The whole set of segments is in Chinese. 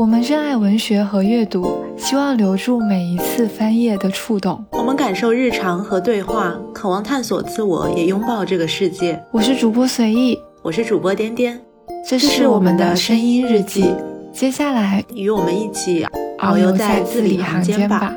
我们热爱文学和阅读，希望留住每一次翻页的触动。我们感受日常和对话，渴望探索自我，也拥抱这个世界。我是主播随意，我是主播颠颠，这是我们的声音日记。接下来，与我们一起遨游在字里行间吧。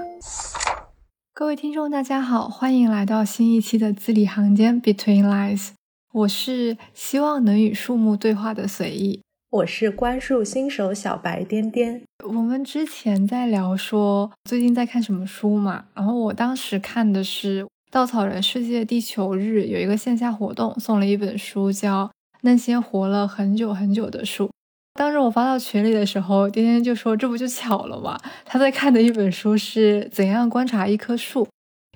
各位听众，大家好，欢迎来到新一期的字里行间 Between Lines。我是希望能与树木对话的随意。我是观树新手小白颠颠。我们之前在聊说最近在看什么书嘛，然后我当时看的是稻草人世界地球日有一个线下活动，送了一本书叫《那些活了很久很久的树》。当时我发到群里的时候，颠颠就说这不就巧了吗？他在看的一本书是怎样观察一棵树。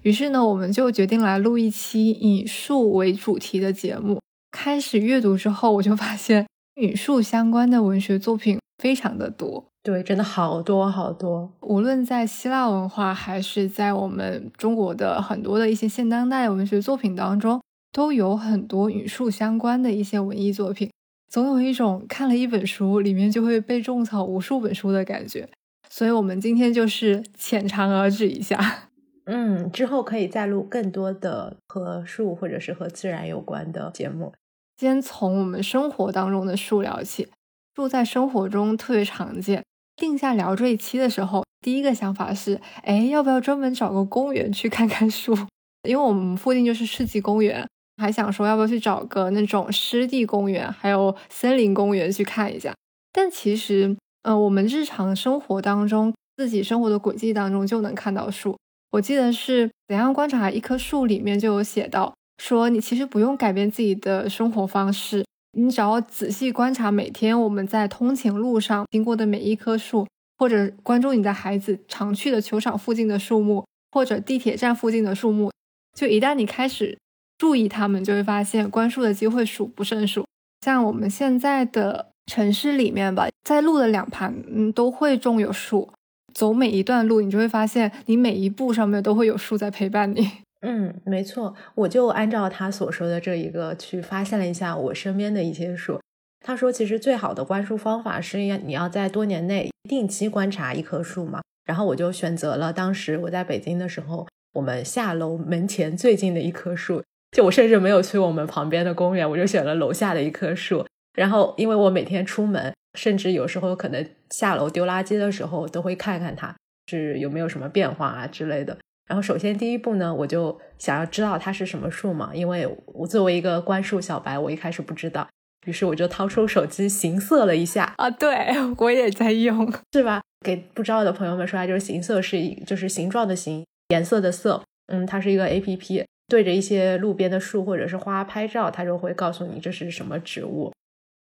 于是呢，我们就决定来录一期以树为主题的节目。开始阅读之后，我就发现。与树相关的文学作品非常的多，对，真的好多好多。无论在希腊文化，还是在我们中国的很多的一些现当代文学作品当中，都有很多与树相关的一些文艺作品。总有一种看了一本书，里面就会被种草无数本书的感觉。所以，我们今天就是浅尝而止一下。嗯，之后可以再录更多的和树或者是和自然有关的节目。先从我们生活当中的树聊起，树在生活中特别常见。定下聊这一期的时候，第一个想法是，哎，要不要专门找个公园去看看树？因为我们附近就是世纪公园，还想说要不要去找个那种湿地公园，还有森林公园去看一下。但其实，呃，我们日常生活当中，自己生活的轨迹当中就能看到树。我记得是怎样观察一棵树里面就有写到。说你其实不用改变自己的生活方式，你只要仔细观察每天我们在通勤路上经过的每一棵树，或者关注你的孩子常去的球场附近的树木，或者地铁站附近的树木，就一旦你开始注意它们，就会发现观树的机会数不胜数。像我们现在的城市里面吧，在路的两旁，嗯，都会种有树，走每一段路，你就会发现你每一步上面都会有树在陪伴你。嗯，没错，我就按照他所说的这一个去发现了一下我身边的一些树。他说，其实最好的观树方法是要你要在多年内定期观察一棵树嘛。然后我就选择了当时我在北京的时候，我们下楼门前最近的一棵树。就我甚至没有去我们旁边的公园，我就选了楼下的一棵树。然后因为我每天出门，甚至有时候可能下楼丢垃圾的时候，都会看看它是有没有什么变化啊之类的。然后，首先第一步呢，我就想要知道它是什么树嘛，因为我作为一个观树小白，我一开始不知道，于是我就掏出手机形色了一下啊，对我也在用，是吧？给不知道的朋友们说下，就是形色是一，就是形状的形，颜色的色，嗯，它是一个 A P P，对着一些路边的树或者是花拍照，它就会告诉你这是什么植物。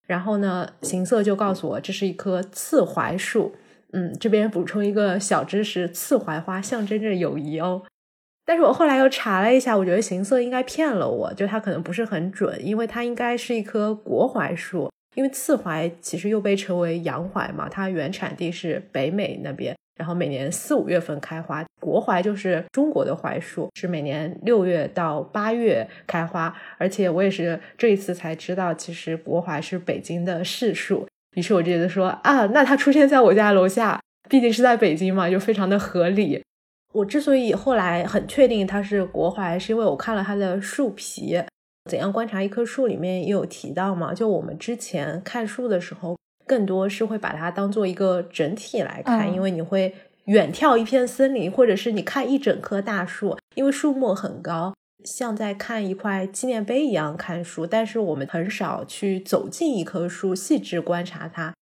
然后呢，形色就告诉我这是一棵刺槐树。嗯，这边补充一个小知识：刺槐花象征着友谊哦。但是我后来又查了一下，我觉得形色应该骗了我，就它可能不是很准，因为它应该是一棵国槐树。因为刺槐其实又被称为洋槐嘛，它原产地是北美那边，然后每年四五月份开花。国槐就是中国的槐树，是每年六月到八月开花。而且我也是这一次才知道，其实国槐是北京的市树。于是我就觉得说啊，那它出现在我家楼下，毕竟是在北京嘛，就非常的合理。我之所以后来很确定它是国槐，是因为我看了它的树皮。怎样观察一棵树里面也有提到嘛，就我们之前看树的时候，更多是会把它当做一个整体来看，因为你会远眺一片森林，或者是你看一整棵大树，因为树木很高。像在看一块纪念碑一样看书，但是我们很少去走进一棵树，细致观察它。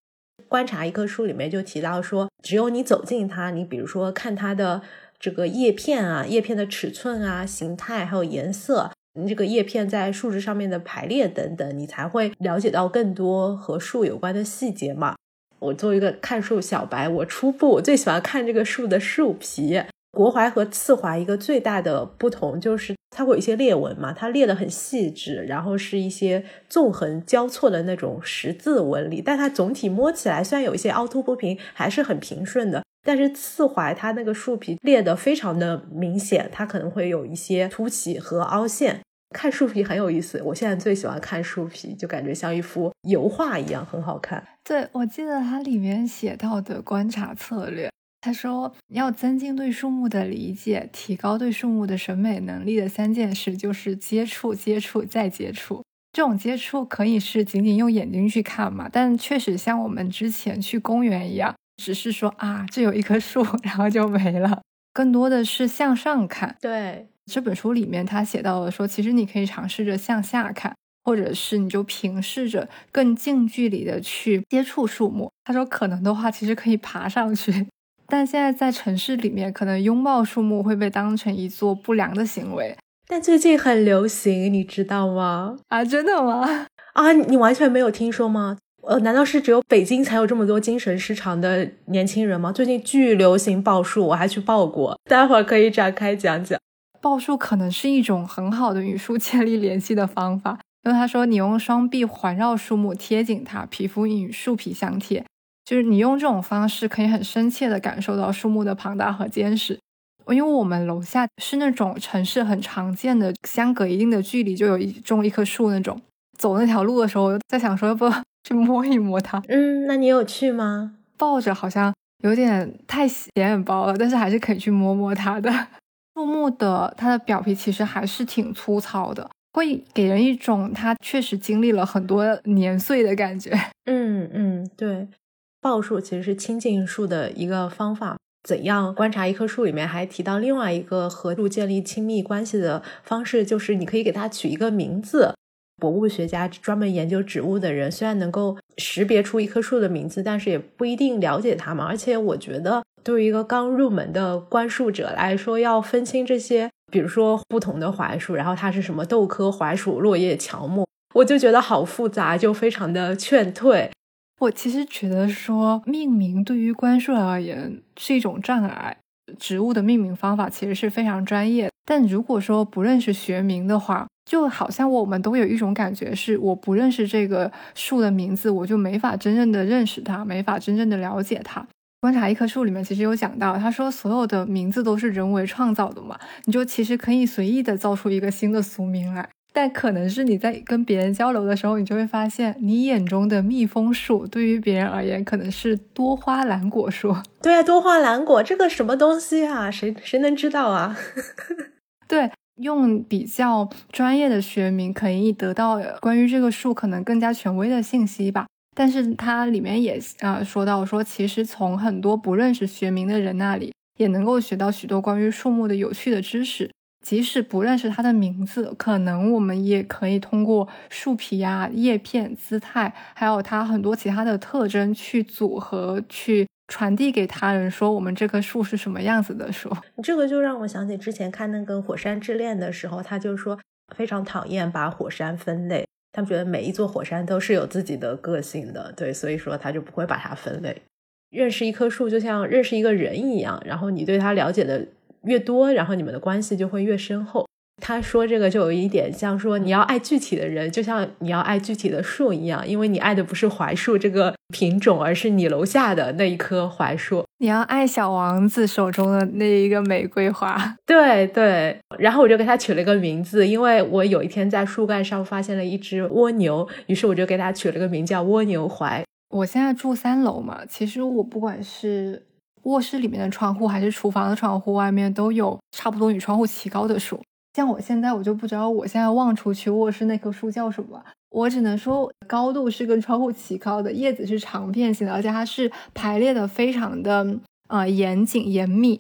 观察一棵树里面就提到说，只有你走进它，你比如说看它的这个叶片啊，叶片的尺寸啊、形态还有颜色，你这个叶片在树枝上面的排列等等，你才会了解到更多和树有关的细节嘛。我作为一个看树小白，我初步我最喜欢看这个树的树皮。国槐和刺槐一个最大的不同就是它会有一些裂纹嘛，它裂得很细致，然后是一些纵横交错的那种十字纹理，但它总体摸起来虽然有一些凹凸不平，还是很平顺的。但是刺槐它那个树皮裂得非常的明显，它可能会有一些凸起和凹陷。看树皮很有意思，我现在最喜欢看树皮，就感觉像一幅油画一样，很好看。对，我记得它里面写到的观察策略，他说要增进对树木的理解，提高对树木的审美能力的三件事，就是接触、接触再接触。这种接触可以是仅仅用眼睛去看嘛，但确实像我们之前去公园一样，只是说啊，这有一棵树，然后就没了。更多的是向上看。对。这本书里面，他写到了说，其实你可以尝试着向下看，或者是你就平视着更近距离的去接触树木。他说，可能的话，其实可以爬上去，但现在在城市里面，可能拥抱树木会被当成一做不良的行为。但最近很流行，你知道吗？啊，真的吗？啊，你完全没有听说吗？呃，难道是只有北京才有这么多精神失常的年轻人吗？最近巨流行抱树，我还去抱过，待会儿可以展开讲讲。抱树可能是一种很好的与树建立联系的方法，因为他说你用双臂环绕树木，贴紧它，皮肤与树皮相贴，就是你用这种方式可以很深切的感受到树木的庞大和坚实。因为我们楼下是那种城市很常见的，相隔一定的距离就有一种一棵树那种。走那条路的时候，在想说要不去摸一摸它。嗯，那你有去吗？抱着好像有点太显眼包了，但是还是可以去摸摸它的。树木的它的表皮其实还是挺粗糙的，会给人一种它确实经历了很多年岁的感觉。嗯嗯，对，报树其实是亲近树的一个方法。怎样观察一棵树？里面还提到另外一个和树建立亲密关系的方式，就是你可以给它取一个名字。博物学家专门研究植物的人，虽然能够识别出一棵树的名字，但是也不一定了解它嘛。而且我觉得。对于一个刚入门的观树者来说，要分清这些，比如说不同的槐树，然后它是什么豆科、槐属落叶乔木，我就觉得好复杂，就非常的劝退。我其实觉得说命名对于观树而言是一种障碍。植物的命名方法其实是非常专业，但如果说不认识学名的话，就好像我们都有一种感觉，是我不认识这个树的名字，我就没法真正的认识它，没法真正的了解它。观察一棵树里面其实有讲到，他说所有的名字都是人为创造的嘛，你就其实可以随意的造出一个新的俗名来，但可能是你在跟别人交流的时候，你就会发现，你眼中的蜜蜂树对于别人而言可能是多花蓝果树。对啊，多花蓝果这个什么东西啊？谁谁能知道啊？对，用比较专业的学名可以得到关于这个树可能更加权威的信息吧。但是它里面也啊说到说，其实从很多不认识学名的人那里，也能够学到许多关于树木的有趣的知识。即使不认识它的名字，可能我们也可以通过树皮啊、叶片、姿态，还有它很多其他的特征去组合，去传递给他人，说我们这棵树是什么样子的树。这个就让我想起之前看那个《火山之恋》的时候，他就说非常讨厌把火山分类。他们觉得每一座火山都是有自己的个性的，对，所以说他就不会把它分类。认识一棵树就像认识一个人一样，然后你对他了解的越多，然后你们的关系就会越深厚。他说这个就有一点像说你要爱具体的人，就像你要爱具体的树一样，因为你爱的不是槐树这个品种，而是你楼下的那一棵槐树。你要爱小王子手中的那一个玫瑰花。对对，然后我就给他取了一个名字，因为我有一天在树干上发现了一只蜗牛，于是我就给它取了个名叫蜗牛槐。我现在住三楼嘛，其实我不管是卧室里面的窗户，还是厨房的窗户外面，都有差不多与窗户齐高的树。像我现在，我就不知道我现在望出去卧室那棵树叫什么，我只能说高度是跟窗户齐高的，叶子是长片型的，而且它是排列的非常的呃严谨严密。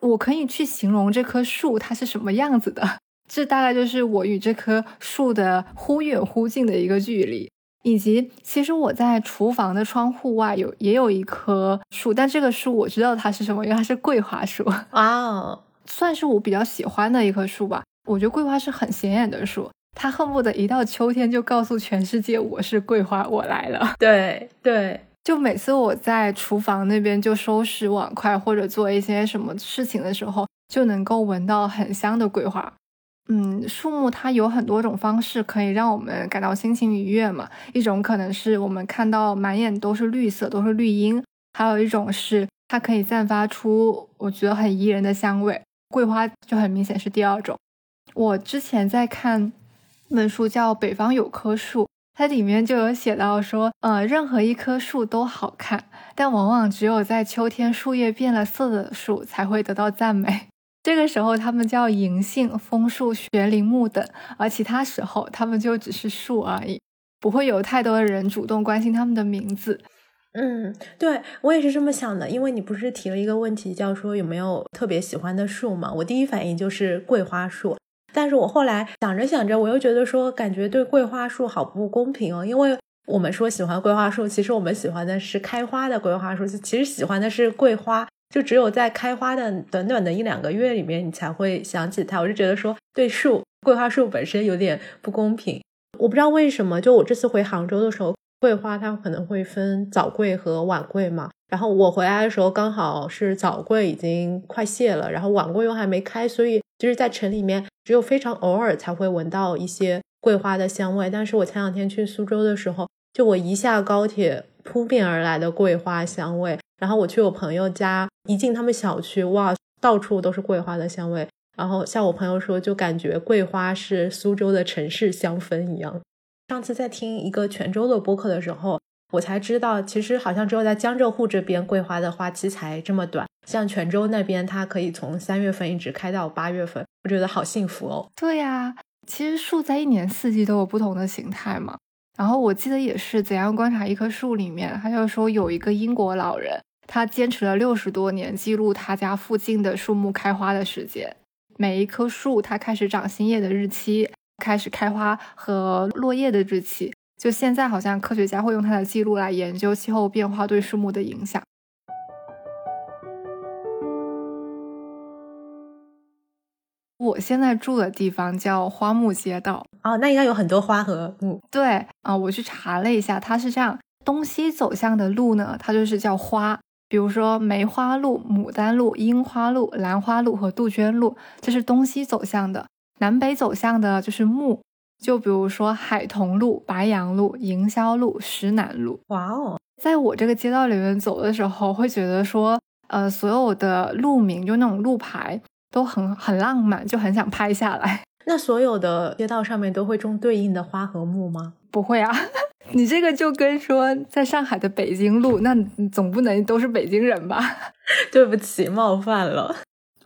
我可以去形容这棵树它是什么样子的，这大概就是我与这棵树的忽远忽近的一个距离。以及其实我在厨房的窗户外有也有一棵树，但这个树我知道它是什么，因为它是桂花树。哇哦，算是我比较喜欢的一棵树吧。我觉得桂花是很显眼的树，它恨不得一到秋天就告诉全世界我是桂花，我来了。对对，就每次我在厨房那边就收拾碗筷或者做一些什么事情的时候，就能够闻到很香的桂花。嗯，树木它有很多种方式可以让我们感到心情愉悦嘛。一种可能是我们看到满眼都是绿色，都是绿荫；还有一种是它可以散发出我觉得很宜人的香味。桂花就很明显是第二种。我之前在看那本书叫《北方有棵树》，它里面就有写到说，呃，任何一棵树都好看，但往往只有在秋天树叶变了色的树才会得到赞美。这个时候，它们叫银杏、枫树、悬铃木等，而其他时候，它们就只是树而已，不会有太多的人主动关心它们的名字。嗯，对我也是这么想的，因为你不是提了一个问题，叫说有没有特别喜欢的树嘛？我第一反应就是桂花树，但是我后来想着想着，我又觉得说，感觉对桂花树好不公平哦，因为我们说喜欢桂花树，其实我们喜欢的是开花的桂花树，其实喜欢的是桂花，就只有在开花的短短的一两个月里面，你才会想起它。我就觉得说，对树桂花树本身有点不公平。我不知道为什么，就我这次回杭州的时候。桂花它可能会分早桂和晚桂嘛，然后我回来的时候刚好是早桂已经快谢了，然后晚桂又还没开，所以就是在城里面只有非常偶尔才会闻到一些桂花的香味。但是我前两天去苏州的时候，就我一下高铁扑面而来的桂花香味，然后我去我朋友家一进他们小区，哇，到处都是桂花的香味。然后像我朋友说，就感觉桂花是苏州的城市香氛一样。上次在听一个泉州的播客的时候，我才知道，其实好像只有在江浙沪这边桂花的花期才这么短。像泉州那边，它可以从三月份一直开到八月份，我觉得好幸福哦。对呀，其实树在一年四季都有不同的形态嘛。然后我记得也是，怎样观察一棵树里面，他就说有一个英国老人，他坚持了六十多年，记录他家附近的树木开花的时间，每一棵树它开始长新叶的日期。开始开花和落叶的日期，就现在好像科学家会用他的记录来研究气候变化对树木的影响。我现在住的地方叫花木街道哦，那应该有很多花和木。对啊，我去查了一下，它是这样：东西走向的路呢，它就是叫花，比如说梅花路、牡丹路、樱花路、兰花路和杜鹃路，这是东西走向的。南北走向的就是木，就比如说海桐路、白杨路、营销路、石楠路。哇哦，在我这个街道里面走的时候，会觉得说，呃，所有的路名就那种路牌都很很浪漫，就很想拍下来。那所有的街道上面都会种对应的花和木吗？不会啊，你这个就跟说在上海的北京路，那总不能都是北京人吧？对不起，冒犯了。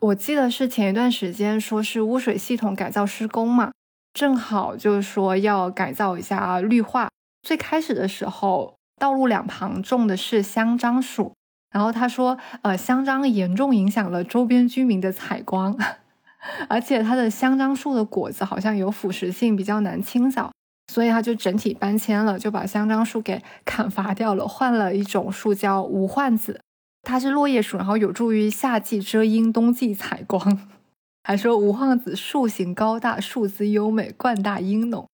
我记得是前一段时间说是污水系统改造施工嘛，正好就是说要改造一下绿化。最开始的时候，道路两旁种的是香樟树，然后他说，呃，香樟严重影响了周边居民的采光，而且它的香樟树的果子好像有腐蚀性，比较难清扫，所以他就整体搬迁了，就把香樟树给砍伐掉了，换了一种树叫无患子。它是落叶树，然后有助于夏季遮阴，冬季采光。还说无患子树形高大，树姿优美，冠大英浓。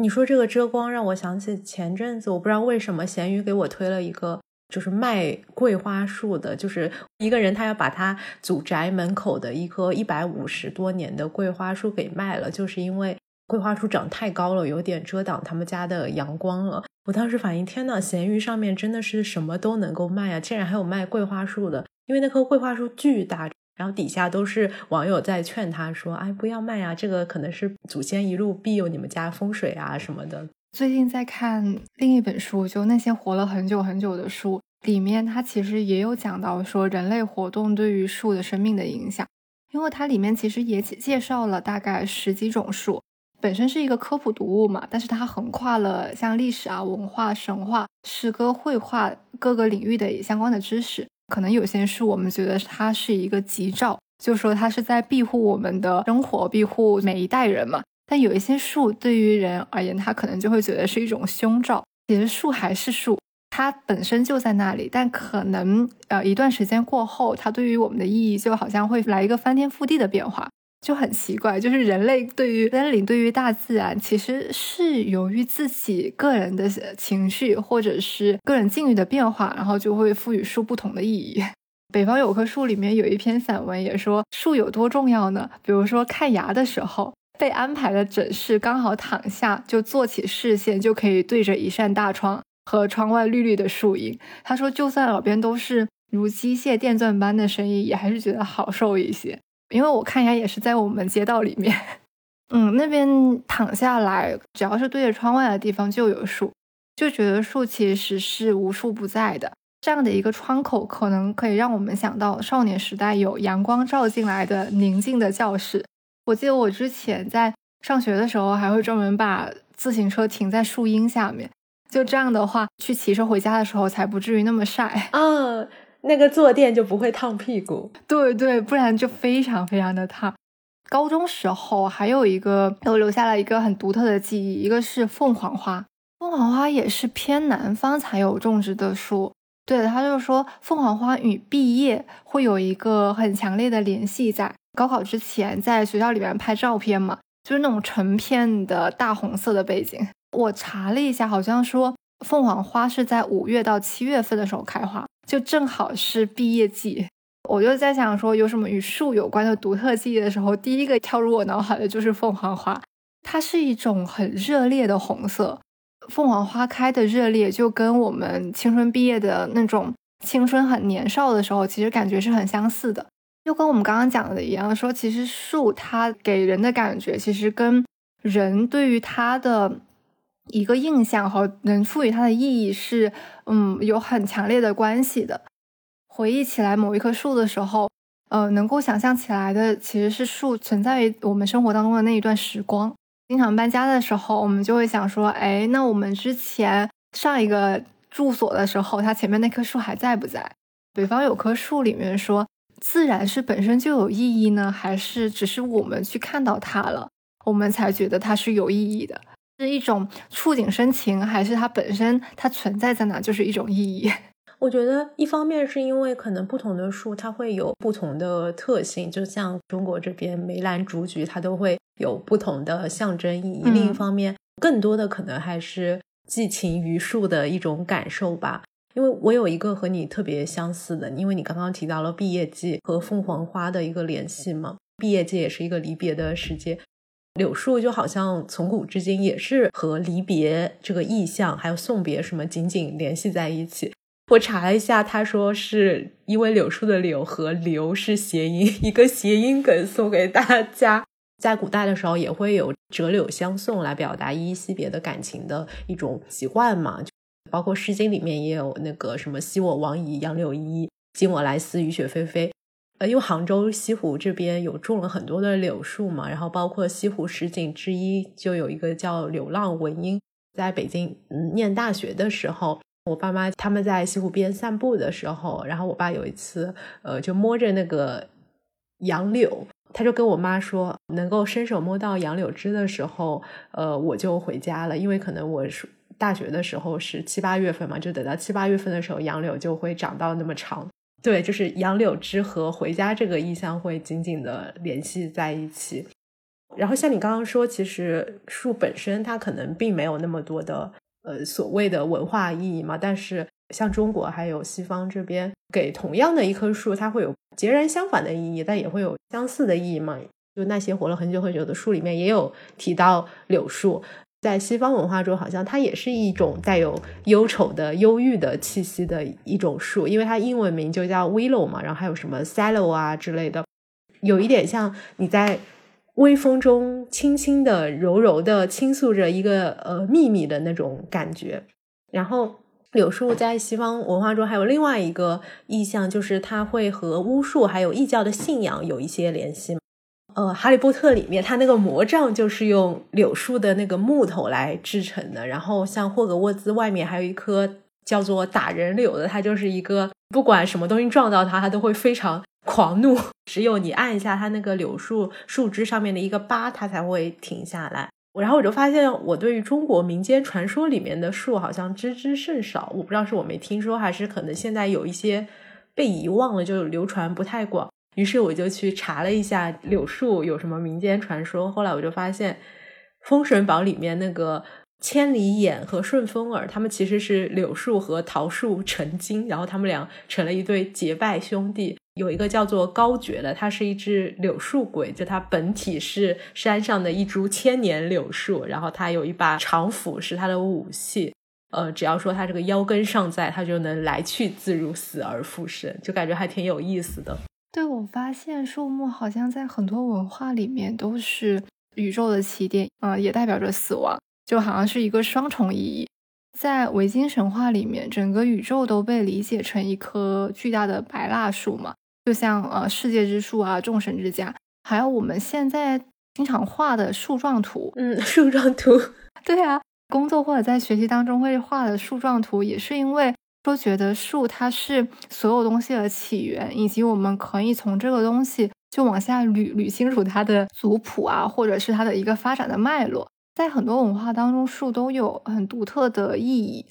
你说这个遮光让我想起前阵子，我不知道为什么咸鱼给我推了一个，就是卖桂花树的，就是一个人他要把他祖宅门口的一棵一百五十多年的桂花树给卖了，就是因为桂花树长太高了，有点遮挡他们家的阳光了。我当时反应，天呐，闲鱼上面真的是什么都能够卖啊！竟然还有卖桂花树的，因为那棵桂花树巨大，然后底下都是网友在劝他说：“哎，不要卖啊，这个可能是祖先一路庇佑你们家风水啊什么的。”最近在看另一本书，就那些活了很久很久的书，里面它其实也有讲到说人类活动对于树的生命的影响，因为它里面其实也介绍了大概十几种树。本身是一个科普读物嘛，但是它横跨了像历史啊、文化、神话、诗歌、绘画各个领域的相关的知识。可能有些树我们觉得它是一个吉兆，就说它是在庇护我们的生活，庇护每一代人嘛。但有一些树对于人而言，它可能就会觉得是一种凶兆。其实树还是树，它本身就在那里，但可能呃一段时间过后，它对于我们的意义就好像会来一个翻天覆地的变化。就很奇怪，就是人类对于森林、对于大自然，其实是由于自己个人的情绪或者是个人境遇的变化，然后就会赋予树不同的意义。北方有棵树里面有一篇散文也说树有多重要呢？比如说看牙的时候，被安排的诊室刚好躺下，就坐起视线就可以对着一扇大窗和窗外绿绿的树荫。他说，就算耳边都是如机械电钻般的声音，也还是觉得好受一些。因为我看一下也是在我们街道里面，嗯，那边躺下来，只要是对着窗外的地方就有树，就觉得树其实是无处不在的。这样的一个窗口，可能可以让我们想到少年时代有阳光照进来的宁静的教室。我记得我之前在上学的时候，还会专门把自行车停在树荫下面，就这样的话，去骑车回家的时候才不至于那么晒嗯。那个坐垫就不会烫屁股。对对，不然就非常非常的烫。高中时候还有一个，我留下了一个很独特的记忆，一个是凤凰花。凤凰花也是偏南方才有种植的树。对，他就说凤凰花与毕业会有一个很强烈的联系。在高考之前，在学校里面拍照片嘛，就是那种成片的大红色的背景。我查了一下，好像说凤凰花是在五月到七月份的时候开花，就正好是毕业季。我就在想说，有什么与树有关的独特记忆的时候，第一个跳入我脑海的就是凤凰花。它是一种很热烈的红色，凤凰花开的热烈，就跟我们青春毕业的那种青春很年少的时候，其实感觉是很相似的。就跟我们刚刚讲的一样，说其实树它给人的感觉，其实跟人对于它的一个印象和能赋予它的意义是，嗯，有很强烈的关系的。回忆起来某一棵树的时候，呃，能够想象起来的其实是树存在于我们生活当中的那一段时光。经常搬家的时候，我们就会想说，哎，那我们之前上一个住所的时候，它前面那棵树还在不在？北方有棵树里面说，自然是本身就有意义呢，还是只是我们去看到它了，我们才觉得它是有意义的？是一种触景生情，还是它本身它存在在哪就是一种意义？我觉得一方面是因为可能不同的树它会有不同的特性，就像中国这边梅兰竹菊，它都会有不同的象征意义。另一方面，更多的可能还是寄情于树的一种感受吧。因为我有一个和你特别相似的，因为你刚刚提到了毕业季和凤凰花的一个联系嘛，毕业季也是一个离别的时节，柳树就好像从古至今也是和离别这个意象还有送别什么紧紧联系在一起。我查了一下，他说是因为柳树的“柳”和“留”是谐音，一个谐音梗送给大家。在古代的时候，也会有折柳相送来表达依依惜别的感情的一种习惯嘛。包括《诗经》里面也有那个什么“昔我往矣，杨柳依依；今我来思，雨雪霏霏”。呃，因为杭州西湖这边有种了很多的柳树嘛，然后包括西湖十景之一就有一个叫柳浪闻莺。在北京念大学的时候。我爸妈他们在西湖边散步的时候，然后我爸有一次，呃，就摸着那个杨柳，他就跟我妈说，能够伸手摸到杨柳枝的时候，呃，我就回家了，因为可能我是大学的时候是七八月份嘛，就等到七八月份的时候，杨柳就会长到那么长。对，就是杨柳枝和回家这个意象会紧紧的联系在一起。然后像你刚刚说，其实树本身它可能并没有那么多的。呃，所谓的文化意义嘛，但是像中国还有西方这边，给同样的一棵树，它会有截然相反的意义，但也会有相似的意义嘛。就那些活了很久很久的树里面，也有提到柳树，在西方文化中，好像它也是一种带有忧愁的、忧郁的气息的一种树，因为它英文名就叫 willow 嘛，然后还有什么 sallow 啊之类的，有一点像你在。微风中轻轻的、柔柔的倾诉着一个呃秘密的那种感觉。然后柳树在西方文化中还有另外一个意象，就是它会和巫术还有异教的信仰有一些联系。呃，《哈利波特》里面它那个魔杖就是用柳树的那个木头来制成的。然后像霍格沃兹外面还有一棵叫做打人柳的，它就是一个不管什么东西撞到它，它都会非常。狂怒，只有你按一下它那个柳树树枝上面的一个疤，它才会停下来。然后我就发现，我对于中国民间传说里面的树好像知之甚少。我不知道是我没听说，还是可能现在有一些被遗忘了，就流传不太广。于是我就去查了一下柳树有什么民间传说。后来我就发现，《封神榜》里面那个千里眼和顺风耳，他们其实是柳树和桃树成精，然后他们俩成了一对结拜兄弟。有一个叫做高觉的，它是一只柳树鬼，就它本体是山上的一株千年柳树，然后它有一把长斧是它的武器，呃，只要说它这个腰根尚在，它就能来去自如，死而复生，就感觉还挺有意思的。对，我发现树木好像在很多文化里面都是宇宙的起点，嗯，也代表着死亡，就好像是一个双重意义。在维京神话里面，整个宇宙都被理解成一棵巨大的白蜡树嘛，就像呃世界之树啊、众神之家，还有我们现在经常画的树状图。嗯，树状图，对啊，工作或者在学习当中会画的树状图，也是因为说觉得树它是所有东西的起源，以及我们可以从这个东西就往下捋捋清楚它的族谱啊，或者是它的一个发展的脉络。在很多文化当中，树都有很独特的意义。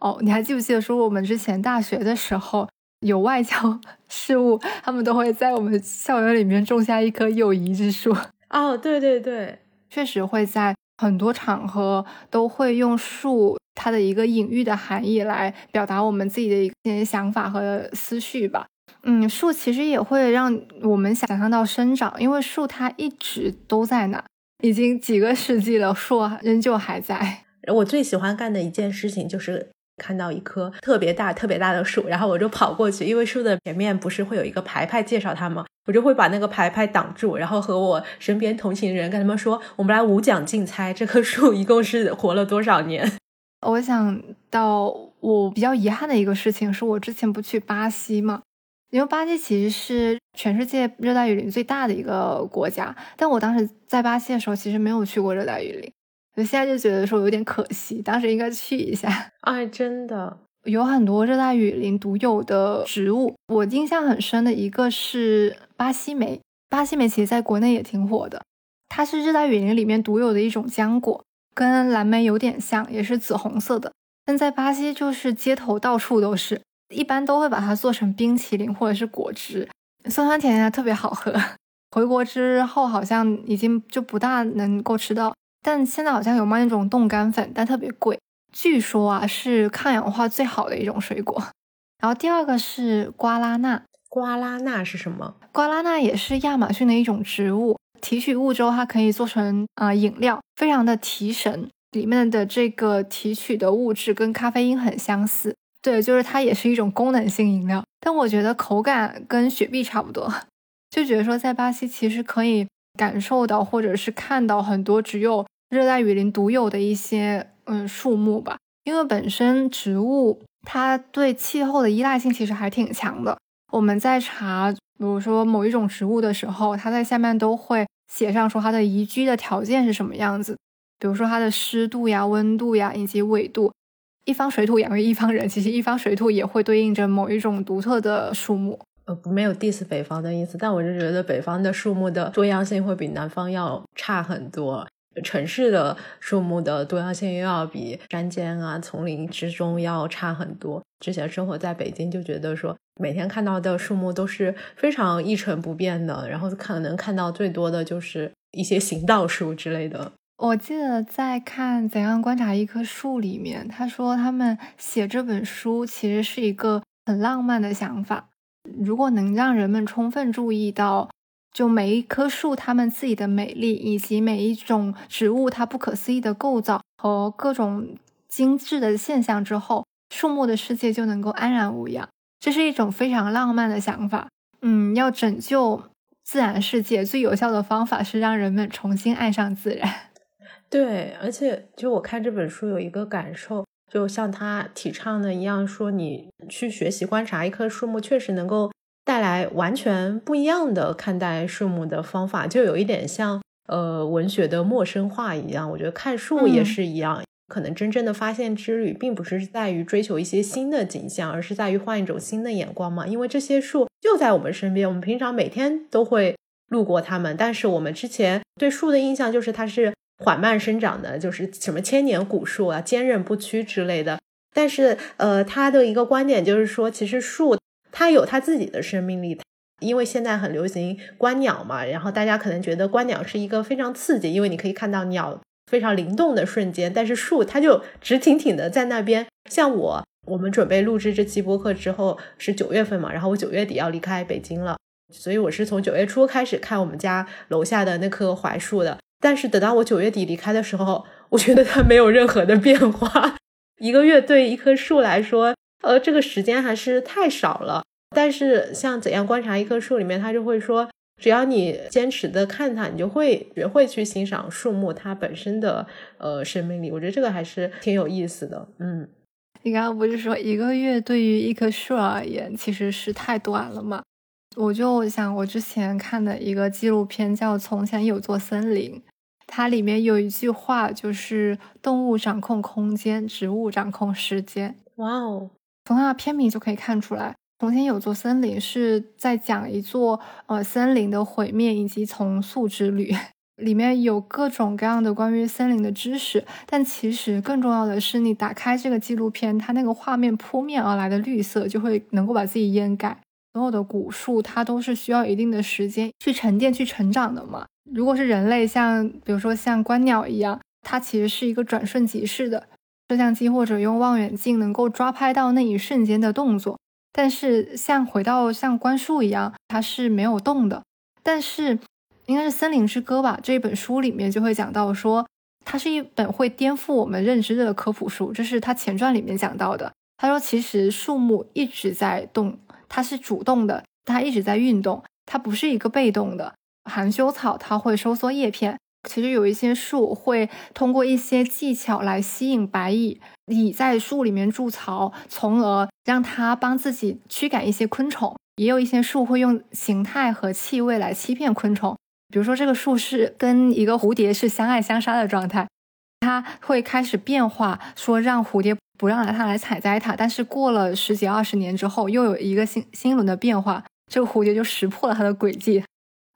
哦，你还记不记得说我们之前大学的时候有外交 事务，他们都会在我们校园里面种下一棵友谊之树。哦，对对对，确实会在很多场合都会用树它的一个隐喻的含义来表达我们自己的一些想法和思绪吧。嗯，树其实也会让我们想象到生长，因为树它一直都在那。已经几个世纪了，树仍旧还在。我最喜欢干的一件事情就是看到一棵特别大、特别大的树，然后我就跑过去，因为树的前面不是会有一个牌牌介绍它吗？我就会把那个牌牌挡住，然后和我身边同行人跟他们说：“我们来无奖竞猜，这棵树一共是活了多少年？” 我想到我比较遗憾的一个事情是，我之前不去巴西嘛。因为巴西其实是全世界热带雨林最大的一个国家，但我当时在巴西的时候，其实没有去过热带雨林，我现在就觉得说有点可惜，当时应该去一下。哎，真的有很多热带雨林独有的植物，我印象很深的一个是巴西莓。巴西莓其实在国内也挺火的，它是热带雨林里面独有的一种浆果，跟蓝莓有点像，也是紫红色的，但在巴西就是街头到处都是。一般都会把它做成冰淇淋或者是果汁，酸酸甜甜的，特别好喝。回国之后好像已经就不大能够吃到，但现在好像有卖那种冻干粉，但特别贵。据说啊是抗氧化最好的一种水果。然后第二个是瓜拉纳，瓜拉纳是什么？瓜拉纳也是亚马逊的一种植物，提取物之后它可以做成啊饮料，非常的提神。里面的这个提取的物质跟咖啡因很相似。对，就是它也是一种功能性饮料，但我觉得口感跟雪碧差不多，就觉得说在巴西其实可以感受到或者是看到很多只有热带雨林独有的一些嗯树木吧，因为本身植物它对气候的依赖性其实还挺强的。我们在查，比如说某一种植物的时候，它在下面都会写上说它的宜居的条件是什么样子，比如说它的湿度呀、温度呀以及纬度。一方水土养育一方人，其实一方水土也会对应着某一种独特的树木。呃，没有 diss 北方的意思，但我就觉得北方的树木的多样性会比南方要差很多。城市的树木的多样性又要比山间啊、丛林之中要差很多。之前生活在北京，就觉得说每天看到的树木都是非常一成不变的，然后可能看到最多的就是一些行道树之类的。我记得在看《怎样观察一棵树》里面，他说他们写这本书其实是一个很浪漫的想法。如果能让人们充分注意到，就每一棵树它们自己的美丽，以及每一种植物它不可思议的构造和各种精致的现象之后，树木的世界就能够安然无恙。这是一种非常浪漫的想法。嗯，要拯救自然世界最有效的方法是让人们重新爱上自然。对，而且就我看这本书有一个感受，就像他提倡的一样，说你去学习观察一棵树木，确实能够带来完全不一样的看待树木的方法，就有一点像呃文学的陌生化一样。我觉得看树也是一样，可能真正的发现之旅，并不是在于追求一些新的景象，而是在于换一种新的眼光嘛。因为这些树就在我们身边，我们平常每天都会路过它们，但是我们之前对树的印象就是它是。缓慢生长的，就是什么千年古树啊，坚韧不屈之类的。但是，呃，他的一个观点就是说，其实树它有它自己的生命力。因为现在很流行观鸟嘛，然后大家可能觉得观鸟是一个非常刺激，因为你可以看到鸟非常灵动的瞬间。但是树它就直挺挺的在那边。像我，我们准备录制这期播客之后是九月份嘛，然后我九月底要离开北京了，所以我是从九月初开始看我们家楼下的那棵槐树的。但是等到我九月底离开的时候，我觉得它没有任何的变化。一个月对一棵树来说，呃，这个时间还是太少了。但是像怎样观察一棵树里面，他就会说，只要你坚持的看它，你就会学会去欣赏树木它本身的呃生命力。我觉得这个还是挺有意思的。嗯，你刚刚不是说一个月对于一棵树而言其实是太短了吗？我就想，我之前看的一个纪录片叫《从前有座森林》，它里面有一句话，就是“动物掌控空间，植物掌控时间”。哇哦！从它的片名就可以看出来，《从前有座森林》是在讲一座呃森林的毁灭以及重塑之旅，里面有各种各样的关于森林的知识。但其实更重要的是，你打开这个纪录片，它那个画面扑面而来的绿色，就会能够把自己掩盖。所有的古树，它都是需要一定的时间去沉淀、去成长的嘛。如果是人类，像比如说像观鸟一样，它其实是一个转瞬即逝的，摄像机或者用望远镜能够抓拍到那一瞬间的动作。但是像回到像观树一样，它是没有动的。但是应该是《森林之歌》吧？这本书里面就会讲到说，它是一本会颠覆我们认知的科普书。这是它前传里面讲到的。他说，其实树木一直在动。它是主动的，它一直在运动，它不是一个被动的。含羞草它会收缩叶片，其实有一些树会通过一些技巧来吸引白蚁，蚁在树里面筑巢，从而让它帮自己驱赶一些昆虫。也有一些树会用形态和气味来欺骗昆虫，比如说这个树是跟一个蝴蝶是相爱相杀的状态，它会开始变化，说让蝴蝶。不让它来采摘它，但是过了十几二十年之后，又有一个新新一轮的变化，这个蝴蝶就识破了它的诡计，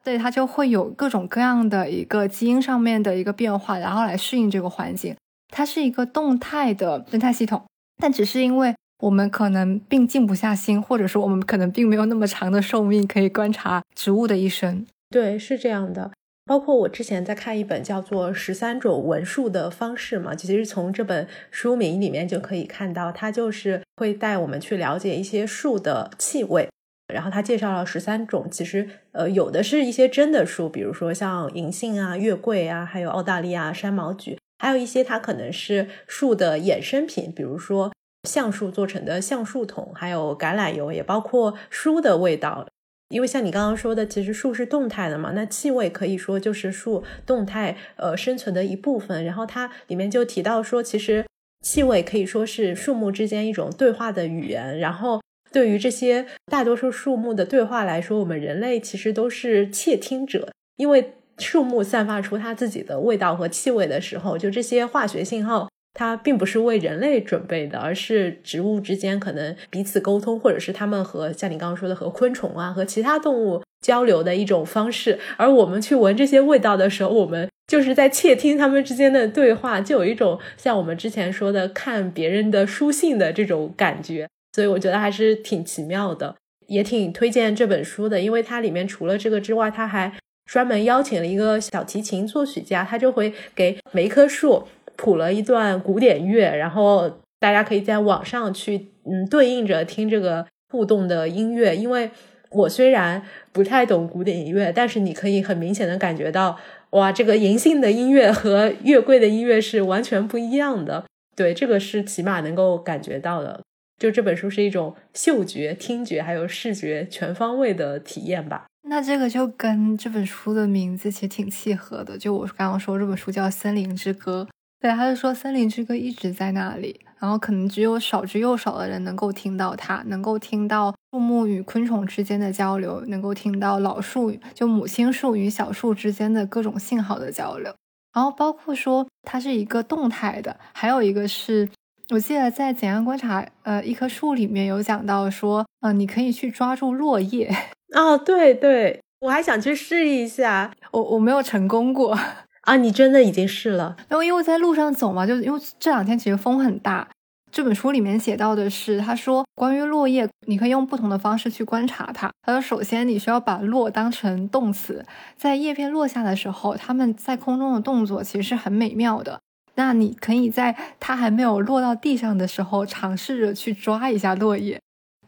所以它就会有各种各样的一个基因上面的一个变化，然后来适应这个环境。它是一个动态的生态系统，但只是因为我们可能并静不下心，或者说我们可能并没有那么长的寿命可以观察植物的一生。对，是这样的。包括我之前在看一本叫做《十三种闻树的方式》嘛，其实从这本书名里面就可以看到，它就是会带我们去了解一些树的气味。然后他介绍了十三种，其实呃有的是一些真的树，比如说像银杏啊、月桂啊，还有澳大利亚山毛榉，还有一些它可能是树的衍生品，比如说橡树做成的橡树桶，还有橄榄油，也包括书的味道。因为像你刚刚说的，其实树是动态的嘛，那气味可以说就是树动态呃生存的一部分。然后它里面就提到说，其实气味可以说是树木之间一种对话的语言。然后对于这些大多数树木的对话来说，我们人类其实都是窃听者，因为树木散发出它自己的味道和气味的时候，就这些化学信号。它并不是为人类准备的，而是植物之间可能彼此沟通，或者是它们和像你刚刚说的和昆虫啊、和其他动物交流的一种方式。而我们去闻这些味道的时候，我们就是在窃听它们之间的对话，就有一种像我们之前说的看别人的书信的这种感觉。所以我觉得还是挺奇妙的，也挺推荐这本书的，因为它里面除了这个之外，它还专门邀请了一个小提琴作曲家，他就会给每一棵树。谱了一段古典乐，然后大家可以在网上去，嗯，对应着听这个互动的音乐。因为我虽然不太懂古典音乐，但是你可以很明显的感觉到，哇，这个银杏的音乐和 月桂的音乐是完全不一样的。对，这个是起码能够感觉到的。就这本书是一种嗅觉、听觉还有视觉全方位的体验吧。那这个就跟这本书的名字其实挺契合的。就我刚刚说这本书叫《森林之歌》。对，他就说森林之歌一直在那里，然后可能只有少之又少的人能够听到它，能够听到树木与昆虫之间的交流，能够听到老树就母亲树与小树之间的各种信号的交流，然后包括说它是一个动态的，还有一个是我记得在怎样观察呃一棵树里面有讲到说，呃你可以去抓住落叶哦，对对，我还想去试一下，我我没有成功过。啊，你真的已经试了？然后因为在路上走嘛，就因为这两天其实风很大。这本书里面写到的是，他说关于落叶，你可以用不同的方式去观察它。他说，首先你需要把落当成动词，在叶片落下的时候，它们在空中的动作其实是很美妙的。那你可以在它还没有落到地上的时候，尝试着去抓一下落叶。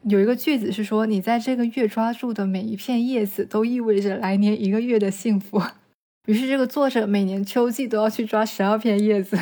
有一个句子是说，你在这个月抓住的每一片叶子，都意味着来年一个月的幸福。于是，这个作者每年秋季都要去抓十二片叶子，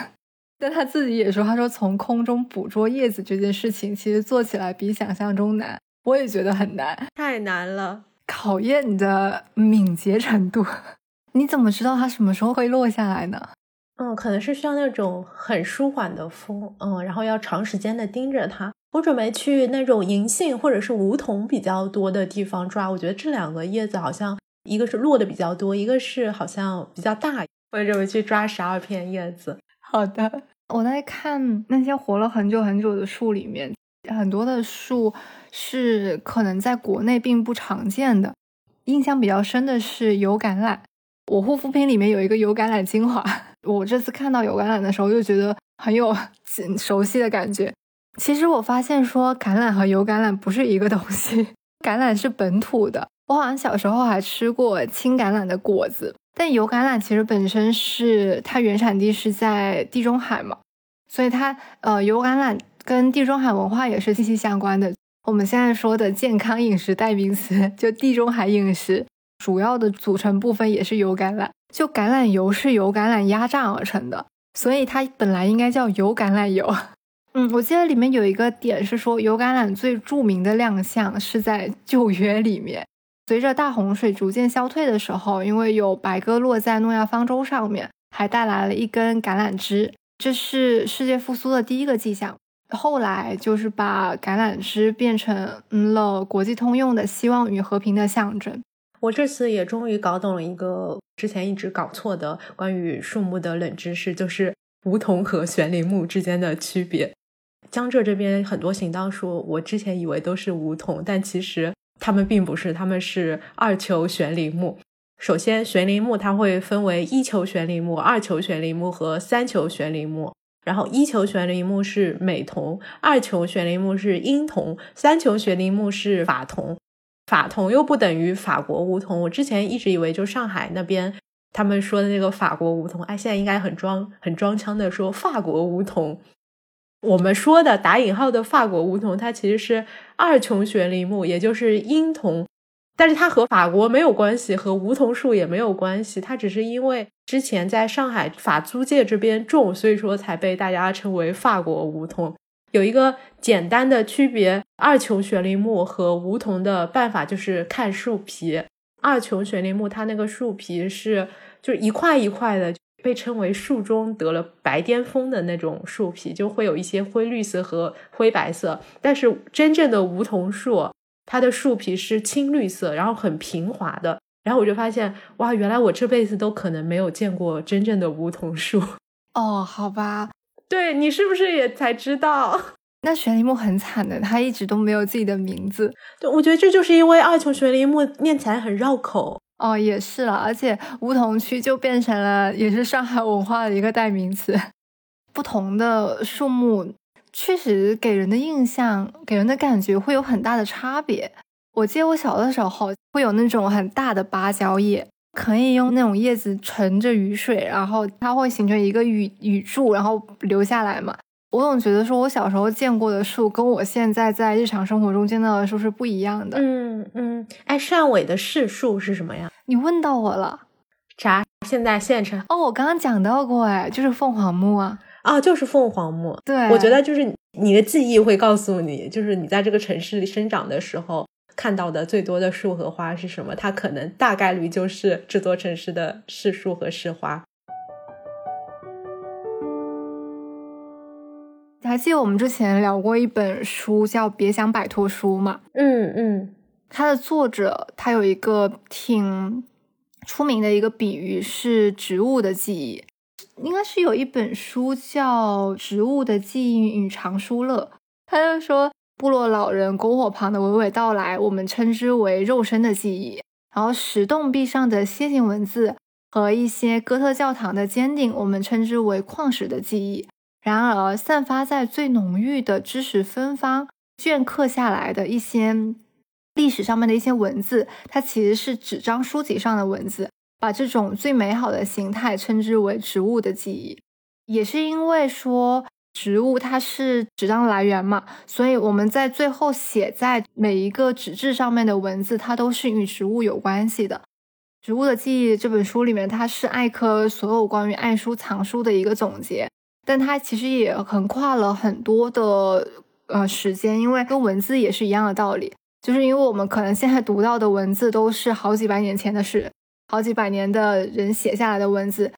但他自己也说：“他说从空中捕捉叶子这件事情，其实做起来比想象中难。我也觉得很难，太难了。考验你的敏捷程度。你怎么知道它什么时候会落下来呢？嗯，可能是需要那种很舒缓的风，嗯，然后要长时间的盯着它。我准备去那种银杏或者是梧桐比较多的地方抓，我觉得这两个叶子好像一个是落的比较多，一个是好像比较大。我准备去抓十二片叶子。好的，我在看那些活了很久很久的树里面，很多的树是可能在国内并不常见的。印象比较深的是油橄榄，我护肤品里面有一个油橄榄精华。我这次看到油橄榄的时候，就觉得很有 熟悉的感觉。其实我发现说橄榄和油橄榄不是一个东西，橄榄是本土的。我好像小时候还吃过青橄榄的果子，但油橄榄其实本身是它原产地是在地中海嘛，所以它呃油橄榄跟地中海文化也是息息相关的。我们现在说的健康饮食代名词就地中海饮食，主要的组成部分也是油橄榄，就橄榄油是由橄榄压榨而成的，所以它本来应该叫油橄榄油。嗯，我记得里面有一个点是说，油橄榄最著名的亮相是在旧约里面。随着大洪水逐渐消退的时候，因为有白鸽落在诺亚方舟上面，还带来了一根橄榄枝，这是世界复苏的第一个迹象。后来就是把橄榄枝变成了国际通用的希望与和平的象征。我这次也终于搞懂了一个之前一直搞错的关于树木的冷知识，就是梧桐和悬铃木之间的区别。江浙这边很多行道树，我之前以为都是梧桐，但其实它们并不是，它们是二球悬铃木。首先，悬铃木它会分为一球悬铃木、二球悬铃木和三球悬铃木。然后，一球悬铃木是美桐，二球悬铃木是英桐，三球悬铃木是法桐。法桐又不等于法国梧桐。我之前一直以为就上海那边他们说的那个法国梧桐，哎，现在应该很装很装腔的说法国梧桐。我们说的打引号的法国梧桐，它其实是二琼悬铃木，也就是英桐，但是它和法国没有关系，和梧桐树也没有关系，它只是因为之前在上海法租界这边种，所以说才被大家称为法国梧桐。有一个简单的区别，二琼悬铃木和梧桐的办法就是看树皮，二琼悬铃木它那个树皮是就是一块一块的。被称为树中得了白癜风的那种树皮，就会有一些灰绿色和灰白色。但是真正的梧桐树，它的树皮是青绿色，然后很平滑的。然后我就发现，哇，原来我这辈子都可能没有见过真正的梧桐树。哦，好吧，对你是不是也才知道？那悬铃木很惨的，它一直都没有自己的名字。对，我觉得这就是因为二琼悬铃木念起来很绕口。哦，也是了，而且梧桐区就变成了也是上海文化的一个代名词。不同的树木确实给人的印象、给人的感觉会有很大的差别。我记得我小的时候会有那种很大的芭蕉叶，可以用那种叶子盛着雨水，然后它会形成一个雨雨柱，然后流下来嘛。我总觉得说，我小时候见过的树，跟我现在在日常生活中见到的树是不一样的。嗯嗯，哎，汕尾的市树是什么呀？你问到我了，啥？现在县城？哦，我刚刚讲到过，哎，就是凤凰木啊。啊，就是凤凰木。对，我觉得就是你的记忆会告诉你，就是你在这个城市里生长的时候看到的最多的树和花是什么，它可能大概率就是这座城市的市树和市花。还记得我们之前聊过一本书叫《别想摆脱书》吗？嗯嗯，它的作者他有一个挺出名的一个比喻是植物的记忆，应该是有一本书叫《植物的记忆与藏书乐》，他就说部落老人篝火旁的娓娓道来，我们称之为肉身的记忆；然后石洞壁上的楔形文字和一些哥特教堂的尖顶，我们称之为矿石的记忆。然而，散发在最浓郁的知识芬芳镌刻下来的一些历史上面的一些文字，它其实是纸张书籍上的文字。把这种最美好的形态称之为植物的记忆，也是因为说植物它是纸张来源嘛，所以我们在最后写在每一个纸质上面的文字，它都是与植物有关系的。《植物的记忆》这本书里面，它是艾科所有关于爱书藏书的一个总结。但它其实也横跨了很多的呃时间，因为跟文字也是一样的道理，就是因为我们可能现在读到的文字都是好几百年前的事，好几百年的人写下来的文字，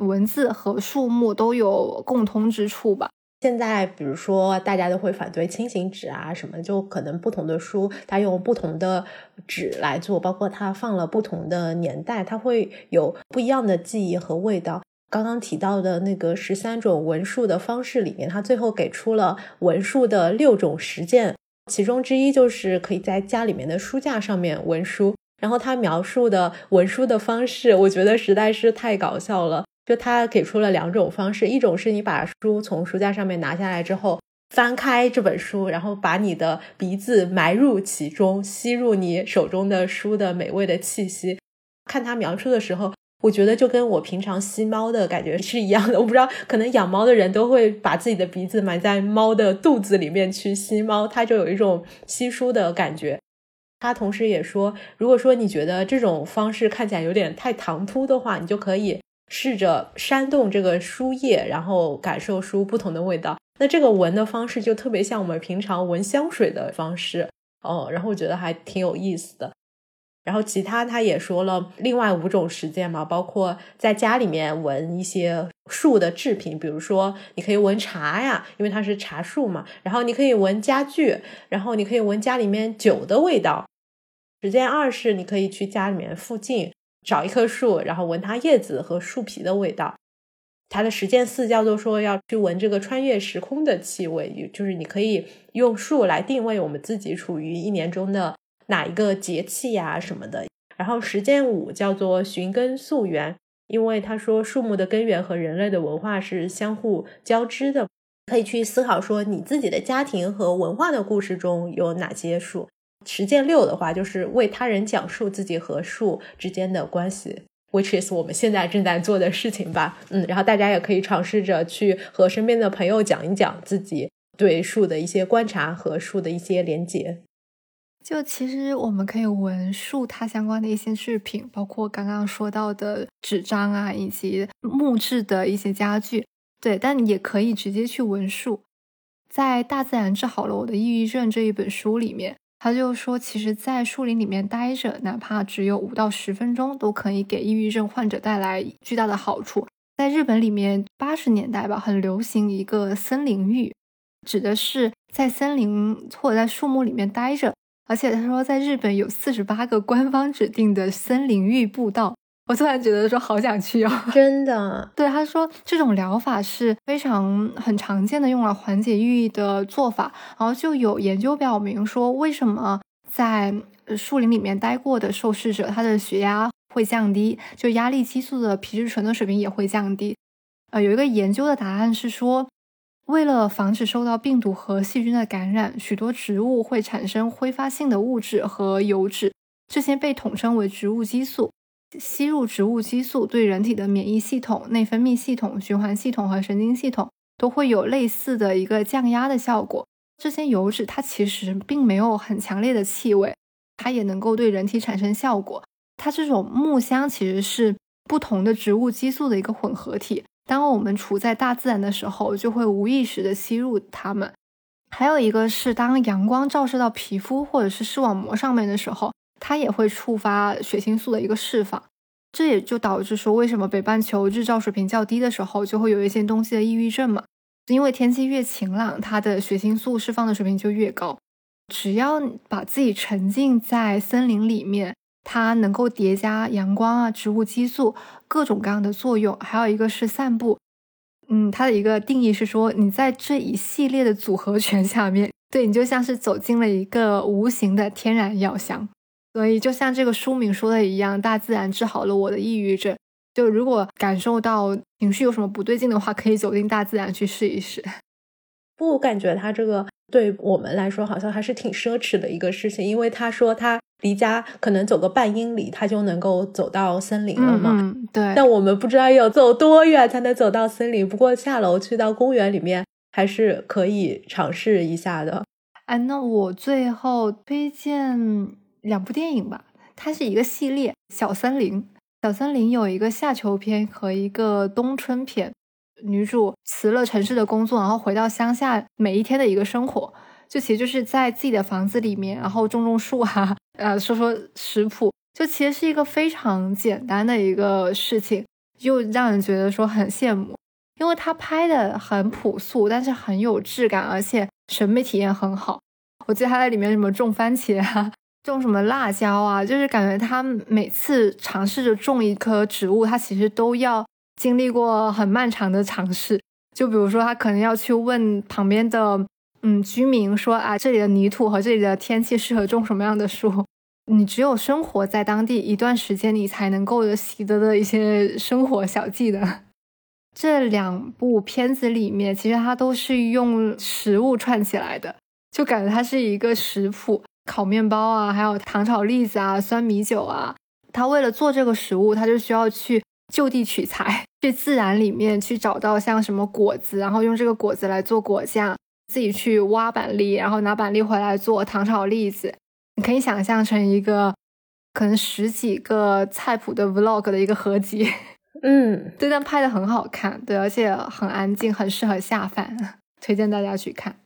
文字和树木都有共通之处吧。现在，比如说大家都会反对轻型纸啊什么，就可能不同的书它用不同的纸来做，包括它放了不同的年代，它会有不一样的记忆和味道。刚刚提到的那个十三种纹束的方式里面，它最后给出了纹束的六种实践，其中之一就是可以在家里面的书架上面文书。然后他描述的文书的方式，我觉得实在是太搞笑了。就他给出了两种方式，一种是你把书从书架上面拿下来之后，翻开这本书，然后把你的鼻子埋入其中，吸入你手中的书的美味的气息。看他描述的时候，我觉得就跟我平常吸猫的感觉是一样的。我不知道，可能养猫的人都会把自己的鼻子埋在猫的肚子里面去吸猫，它就有一种吸书的感觉。他同时也说，如果说你觉得这种方式看起来有点太唐突的话，你就可以。试着扇动这个书页，然后感受书不同的味道。那这个闻的方式就特别像我们平常闻香水的方式哦。然后我觉得还挺有意思的。然后其他他也说了另外五种实践嘛，包括在家里面闻一些树的制品，比如说你可以闻茶呀，因为它是茶树嘛。然后你可以闻家具，然后你可以闻家里面酒的味道。实践二是你可以去家里面附近。找一棵树，然后闻它叶子和树皮的味道。它的实践四叫做说要去闻这个穿越时空的气味，就是你可以用树来定位我们自己处于一年中的哪一个节气呀什么的。然后实践五叫做寻根溯源，因为他说树木的根源和人类的文化是相互交织的，可以去思考说你自己的家庭和文化的故事中有哪些树。实践六的话，就是为他人讲述自己和树之间的关系，which is 我们现在正在做的事情吧。嗯，然后大家也可以尝试着去和身边的朋友讲一讲自己对树的一些观察和树的一些连接。就其实我们可以闻树它相关的一些制品，包括刚刚说到的纸张啊，以及木质的一些家具。对，但也可以直接去闻树。在《大自然治好了我的抑郁症》这一本书里面。他就说，其实，在树林里面待着，哪怕只有五到十分钟，都可以给抑郁症患者带来巨大的好处。在日本里面，八十年代吧，很流行一个森林浴，指的是在森林或者在树木里面待着。而且他说，在日本有四十八个官方指定的森林浴步道。我突然觉得说好想去哦，真的。对他说，这种疗法是非常很常见的，用来缓解抑郁的做法。然后就有研究表明说，为什么在树林里面待过的受试者，他的血压会降低，就压力激素的皮质醇的水平也会降低。呃，有一个研究的答案是说，为了防止受到病毒和细菌的感染，许多植物会产生挥发性的物质和油脂，这些被统称为植物激素。吸入植物激素对人体的免疫系统、内分泌系统、循环系统和神经系统都会有类似的一个降压的效果。这些油脂它其实并没有很强烈的气味，它也能够对人体产生效果。它这种木香其实是不同的植物激素的一个混合体。当我们处在大自然的时候，就会无意识的吸入它们。还有一个是，当阳光照射到皮肤或者是视网膜上面的时候。它也会触发血清素的一个释放，这也就导致说，为什么北半球日照水平较低的时候，就会有一些东西的抑郁症嘛？因为天气越晴朗，它的血清素释放的水平就越高。只要把自己沉浸在森林里面，它能够叠加阳光啊、植物激素各种各样的作用。还有一个是散步，嗯，它的一个定义是说，你在这一系列的组合拳下面，对你就像是走进了一个无形的天然药箱。所以，就像这个书名说的一样，大自然治好了我的抑郁症。就如果感受到情绪有什么不对劲的话，可以走进大自然去试一试。不，我感觉他这个对我们来说好像还是挺奢侈的一个事情，因为他说他离家可能走个半英里，他就能够走到森林了嘛。嗯，对。但我们不知道要走多远才能走到森林，不过下楼去到公园里面还是可以尝试一下的。哎，那我最后推荐。两部电影吧，它是一个系列，《小森林》。小森林有一个夏秋篇和一个冬春篇。女主辞了城市的工作，然后回到乡下每一天的一个生活。就其实就是在自己的房子里面，然后种种树啊，呃，说说食谱，就其实是一个非常简单的一个事情，又让人觉得说很羡慕，因为他拍的很朴素，但是很有质感，而且审美体验很好。我记得他在里面什么种番茄啊，种什么辣椒啊，就是感觉他每次尝试着种一棵植物，他其实都要经历过很漫长的尝试。就比如说，他可能要去问旁边的。嗯，居民说啊，这里的泥土和这里的天气适合种什么样的树？你只有生活在当地一段时间，你才能够习得的一些生活小技能。这两部片子里面，其实它都是用食物串起来的，就感觉它是一个食谱，烤面包啊，还有糖炒栗子啊，酸米酒啊。他为了做这个食物，他就需要去就地取材，去自然里面去找到像什么果子，然后用这个果子来做果酱。自己去挖板栗，然后拿板栗回来做糖炒栗子，你可以想象成一个可能十几个菜谱的 vlog 的一个合集。嗯，对，但拍的很好看，对，而且很安静，很适合下饭，推荐大家去看。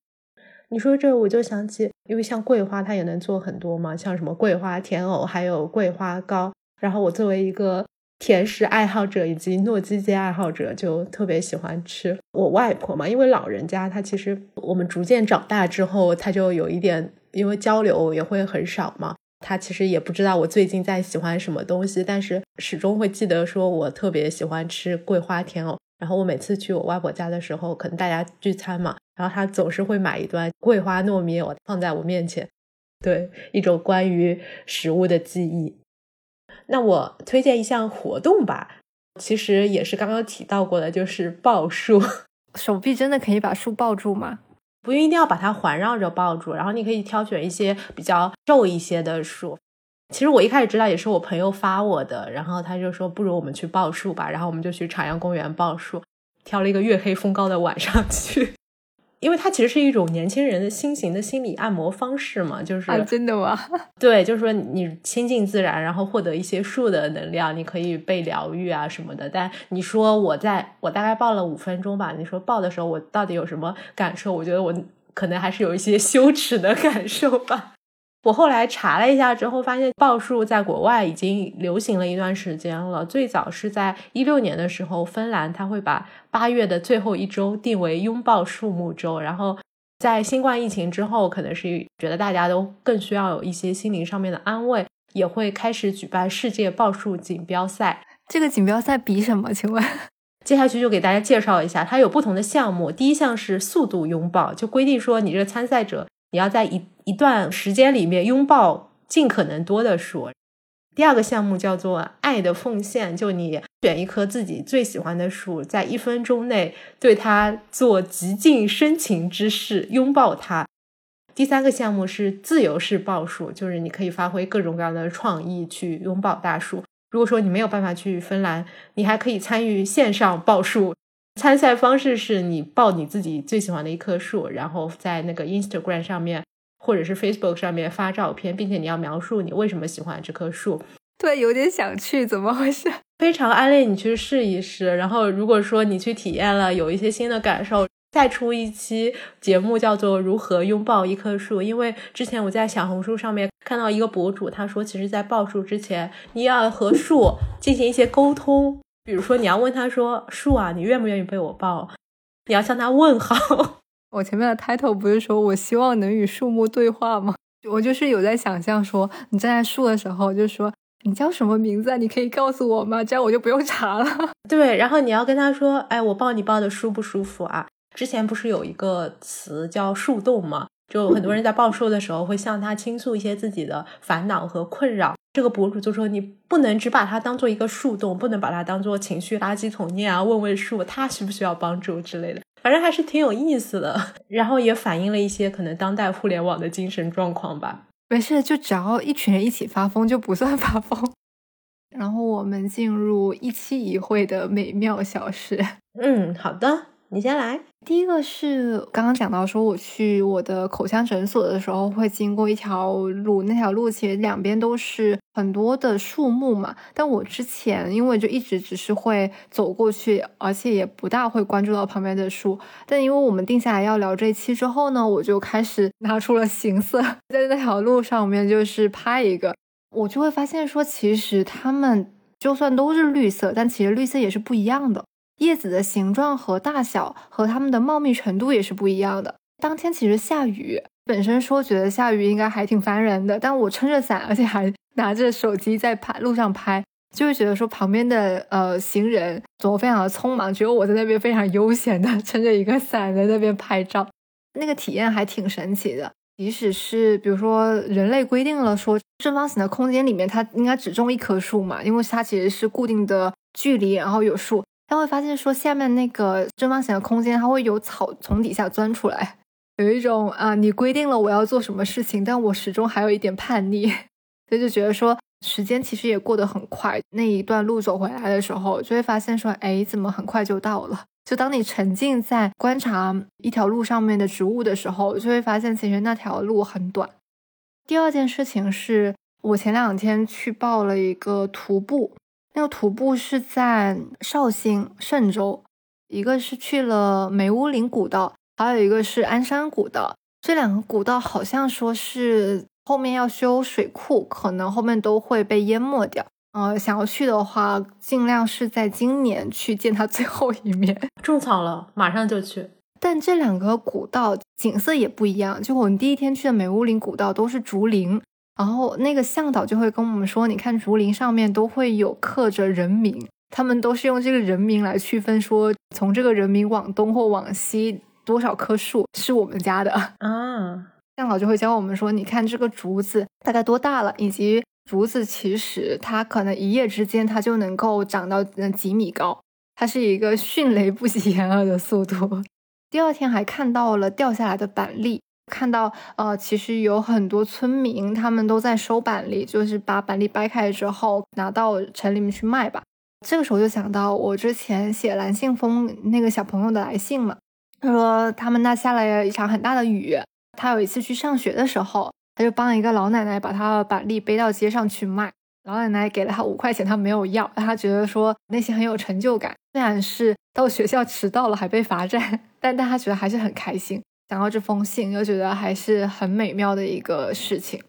你说这我就想起，因为像桂花它也能做很多嘛，像什么桂花甜藕，还有桂花糕。然后我作为一个。甜食爱好者以及糯叽叽爱好者就特别喜欢吃。我外婆嘛，因为老人家，她其实我们逐渐长大之后，她就有一点，因为交流也会很少嘛。她其实也不知道我最近在喜欢什么东西，但是始终会记得说我特别喜欢吃桂花甜藕。然后我每次去我外婆家的时候，可能大家聚餐嘛，然后他总是会买一段桂花糯米藕放在我面前，对一种关于食物的记忆。那我推荐一项活动吧，其实也是刚刚提到过的，就是抱树。手臂真的可以把树抱住吗？不一定要把它环绕着抱住，然后你可以挑选一些比较瘦一些的树。其实我一开始知道也是我朋友发我的，然后他就说不如我们去抱树吧，然后我们就去朝阳公园抱树，挑了一个月黑风高的晚上去。因为它其实是一种年轻人的新型的心理按摩方式嘛，就是真的吗？对，就是说你亲近自然，然后获得一些树的能量，你可以被疗愈啊什么的。但你说我在我大概抱了五分钟吧，你说抱的时候我到底有什么感受？我觉得我可能还是有一些羞耻的感受吧。我后来查了一下之后，发现报数在国外已经流行了一段时间了。最早是在一六年的时候，芬兰它会把八月的最后一周定为拥抱树木周。然后在新冠疫情之后，可能是觉得大家都更需要有一些心灵上面的安慰，也会开始举办世界报数锦标赛。这个锦标赛比什么？请问？接下去就给大家介绍一下，它有不同的项目。第一项是速度拥抱，就规定说你这个参赛者。你要在一一段时间里面拥抱尽可能多的树。第二个项目叫做爱的奉献，就你选一棵自己最喜欢的树，在一分钟内对它做极尽深情之事，拥抱它。第三个项目是自由式抱树，就是你可以发挥各种各样的创意去拥抱大树。如果说你没有办法去芬兰，你还可以参与线上抱树。参赛方式是你报你自己最喜欢的一棵树，然后在那个 Instagram 上面或者是 Facebook 上面发照片，并且你要描述你为什么喜欢这棵树。对，有点想去，怎么回事？非常安利你去试一试。然后如果说你去体验了，有一些新的感受，再出一期节目叫做《如何拥抱一棵树》。因为之前我在小红书上面看到一个博主，他说其实，在抱树之前，你要和树进行一些沟通。比如说，你要问他说：“树啊，你愿不愿意被我抱？”你要向他问好。我前面的 title 不是说我希望能与树木对话吗？我就是有在想象说，你站在树的时候，就说你叫什么名字？你可以告诉我吗？这样我就不用查了。对，然后你要跟他说：“哎，我抱你抱的舒不舒服啊？”之前不是有一个词叫树洞吗？就很多人在报数的时候会向他倾诉一些自己的烦恼和困扰。这个博主就说：“你不能只把它当做一个树洞，不能把它当做情绪垃圾桶念啊，问问树它需不需要帮助之类的。反正还是挺有意思的。然后也反映了一些可能当代互联网的精神状况吧。没事，就只要一群人一起发疯就不算发疯。然后我们进入一期一会的美妙小事。嗯，好的。你先来。第一个是刚刚讲到说，我去我的口腔诊所的时候会经过一条路，那条路其实两边都是很多的树木嘛。但我之前因为就一直只是会走过去，而且也不大会关注到旁边的树。但因为我们定下来要聊这一期之后呢，我就开始 拿出了行色，在那条路上面就是拍一个，我就会发现说，其实它们就算都是绿色，但其实绿色也是不一样的。叶子的形状和大小和它们的茂密程度也是不一样的。当天其实下雨，本身说觉得下雨应该还挺烦人的，但我撑着伞，而且还拿着手机在拍路上拍，就会觉得说旁边的呃行人走非常的匆忙，只有我在那边非常悠闲的撑着一个伞在那边拍照，那个体验还挺神奇的。即使是比如说人类规定了说正方形的空间里面它应该只种一棵树嘛，因为它其实是固定的距离，然后有树。他会发现说，下面那个正方形的空间，它会有草从底下钻出来，有一种啊，你规定了我要做什么事情，但我始终还有一点叛逆，所以就觉得说，时间其实也过得很快。那一段路走回来的时候，就会发现说，哎，怎么很快就到了？就当你沉浸在观察一条路上面的植物的时候，就会发现其实那条路很短。第二件事情是我前两天去报了一个徒步。那个徒步是在绍兴嵊州，一个是去了梅屋岭古道，还有一个是鞍山古道。这两个古道好像说是后面要修水库，可能后面都会被淹没掉。呃，想要去的话，尽量是在今年去见它最后一面。种草了，马上就去。但这两个古道景色也不一样，就我们第一天去的梅屋岭古道都是竹林。然后那个向导就会跟我们说，你看竹林上面都会有刻着人名，他们都是用这个人名来区分，说从这个人名往东或往西多少棵树是我们家的 啊。向导就会教我们说，你看这个竹子大概多大了，以及竹子其实它可能一夜之间它就能够长到嗯几米高，它是一个迅雷不及掩耳的速度。第二天还看到了掉下来的板栗。看到，呃，其实有很多村民，他们都在收板栗，就是把板栗掰开之后拿到城里面去卖吧。这个时候就想到我之前写蓝信封那个小朋友的来信嘛，他说他们那下了一场很大的雨，他有一次去上学的时候，他就帮一个老奶奶把他板栗背到街上去卖，老奶奶给了他五块钱，他没有要，他觉得说内心很有成就感，虽然是到学校迟到了还被罚站，但但他觉得还是很开心。想到这封信，又觉得还是很美妙的一个事情。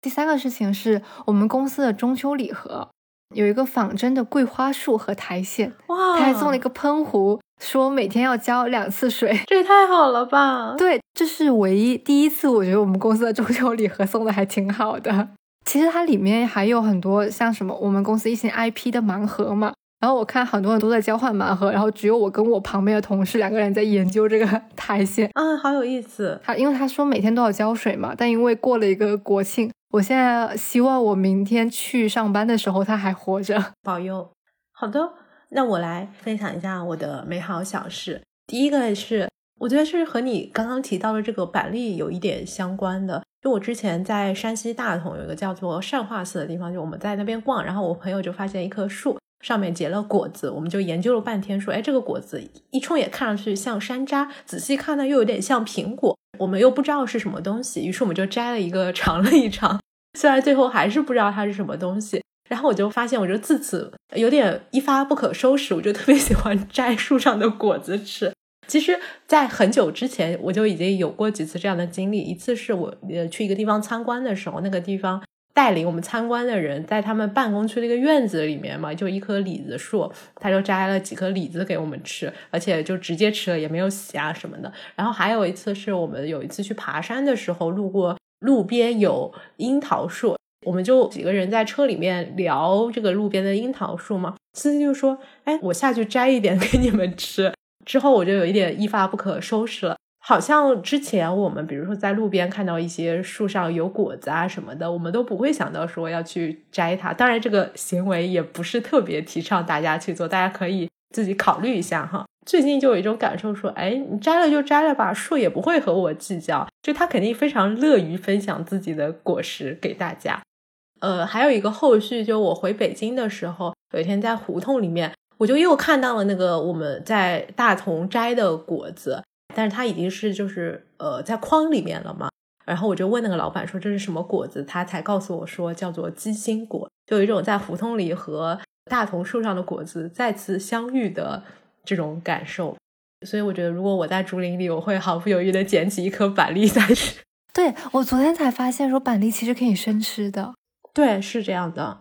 第三个事情是我们公司的中秋礼盒，有一个仿真的桂花树和苔藓，哇！他还送了一个喷壶，说每天要浇两次水，这也太好了吧？对，这是唯一第一次，我觉得我们公司的中秋礼盒送的还挺好的。其实它里面还有很多像什么我们公司一些 IP 的盲盒嘛。然后我看很多人都在交换盲盒，然后只有我跟我旁边的同事两个人在研究这个苔藓。啊，好有意思！他因为他说每天都要浇水嘛，但因为过了一个国庆，我现在希望我明天去上班的时候他还活着，保佑。好的，那我来分享一下我的美好小事。第一个是，我觉得是和你刚刚提到的这个板栗有一点相关的。就我之前在山西大同有一个叫做善化寺的地方，就我们在那边逛，然后我朋友就发现一棵树。上面结了果子，我们就研究了半天，说，哎，这个果子一冲也看上去像山楂，仔细看呢又有点像苹果，我们又不知道是什么东西，于是我们就摘了一个尝了一尝，虽然最后还是不知道它是什么东西。然后我就发现，我就自此有点一发不可收拾，我就特别喜欢摘树上的果子吃。其实，在很久之前，我就已经有过几次这样的经历，一次是我呃去一个地方参观的时候，那个地方。带领我们参观的人在他们办公区的一个院子里面嘛，就一棵李子树，他就摘了几颗李子给我们吃，而且就直接吃了，也没有洗啊什么的。然后还有一次是我们有一次去爬山的时候，路过路边有樱桃树，我们就几个人在车里面聊这个路边的樱桃树嘛，司机就说：“哎，我下去摘一点给你们吃。”之后我就有一点一发不可收拾了。好像之前我们比如说在路边看到一些树上有果子啊什么的，我们都不会想到说要去摘它。当然，这个行为也不是特别提倡大家去做，大家可以自己考虑一下哈。最近就有一种感受说，哎，你摘了就摘了吧，树也不会和我计较，就他肯定非常乐于分享自己的果实给大家。呃，还有一个后续，就我回北京的时候，有一天在胡同里面。我就又看到了那个我们在大同摘的果子，但是它已经是就是呃在筐里面了嘛。然后我就问那个老板说这是什么果子，他才告诉我说叫做鸡心果，就有一种在胡同里和大同树上的果子再次相遇的这种感受。所以我觉得如果我在竹林里，我会毫不犹豫的捡起一颗板栗再吃。对我昨天才发现说板栗其实可以生吃的。对，是这样的。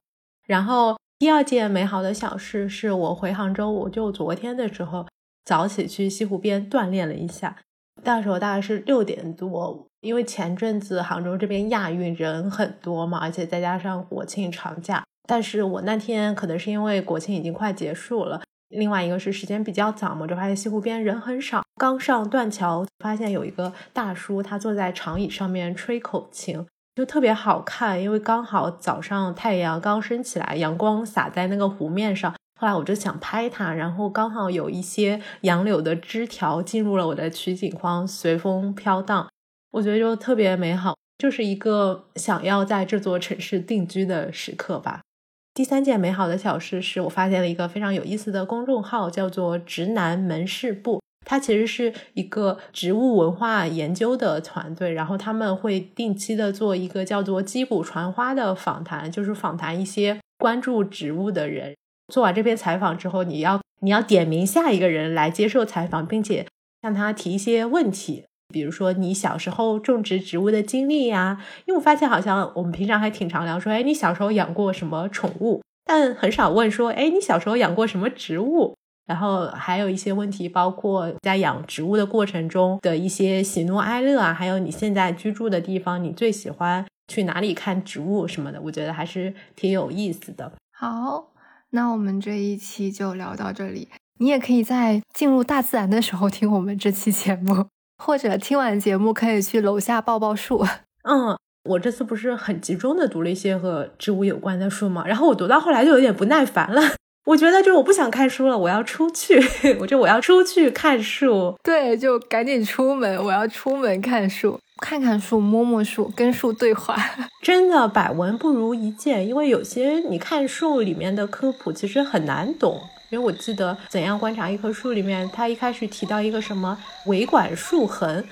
然后第二件美好的小事是我回杭州，我就昨天的时候早起去西湖边锻炼了一下，那时候大概是六点多。因为前阵子杭州这边亚运人很多嘛，而且再加上国庆长假，但是我那天可能是因为国庆已经快结束了，另外一个是时间比较早嘛，就发现西湖边人很少。刚上断桥，发现有一个大叔，他坐在长椅上面吹口琴，就特别好看。因为刚好早上太阳刚升起来，阳光洒在那个湖面上。后来我就想拍它，然后刚好有一些杨柳的枝条进入了我的取景框，随风飘荡。我觉得就特别美好，就是一个想要在这座城市定居的时刻吧。第三件美好的小事是我发现了一个非常有意思的公众号，叫做“直男门市部”。它其实是一个植物文化研究的团队，然后他们会定期的做一个叫做“击鼓传花”的访谈，就是访谈一些关注植物的人。做完这篇采访之后，你要你要点名下一个人来接受采访，并且向他提一些问题。比如说你小时候种植植物的经历呀，因为我发现好像我们平常还挺常聊说，哎，你小时候养过什么宠物？但很少问说，哎，你小时候养过什么植物？然后还有一些问题，包括在养植物的过程中的一些喜怒哀乐啊，还有你现在居住的地方，你最喜欢去哪里看植物什么的，我觉得还是挺有意思的。好，那我们这一期就聊到这里。你也可以在进入大自然的时候听我们这期节目。或者听完节目可以去楼下抱抱树。嗯，我这次不是很集中的读了一些和植物有关的书嘛，然后我读到后来就有点不耐烦了。我觉得就我不想看书了，我要出去。我就我要出去看树。对，就赶紧出门，我要出门看树，看看树，摸摸树，跟树对话。真的百闻不如一见，因为有些你看树里面的科普其实很难懂。因为我记得怎样观察一棵树里面，他一开始提到一个什么维管束痕，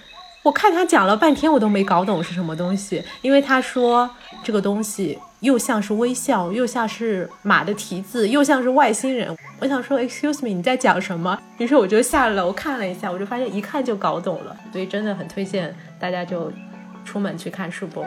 我看他讲了半天，我都没搞懂是什么东西。因为他说这个东西又像是微笑，又像是马的蹄子，又像是外星人。我想说，Excuse me，你在讲什么？于是我就下楼看了一下，我就发现一看就搞懂了。所以真的很推荐大家就出门去看树不？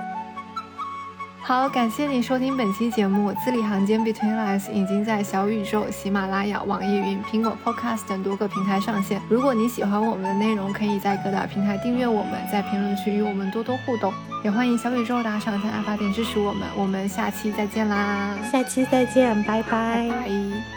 好，感谢你收听本期节目。字里行间 Between Lines 已经在小宇宙、喜马拉雅、网易云、苹果 Podcast 等多个平台上线。如果你喜欢我们的内容，可以在各大平台订阅我们，在评论区与我们多多互动。也欢迎小宇宙打赏、在爱发电支持我们。我们下期再见啦！下期再见，拜拜。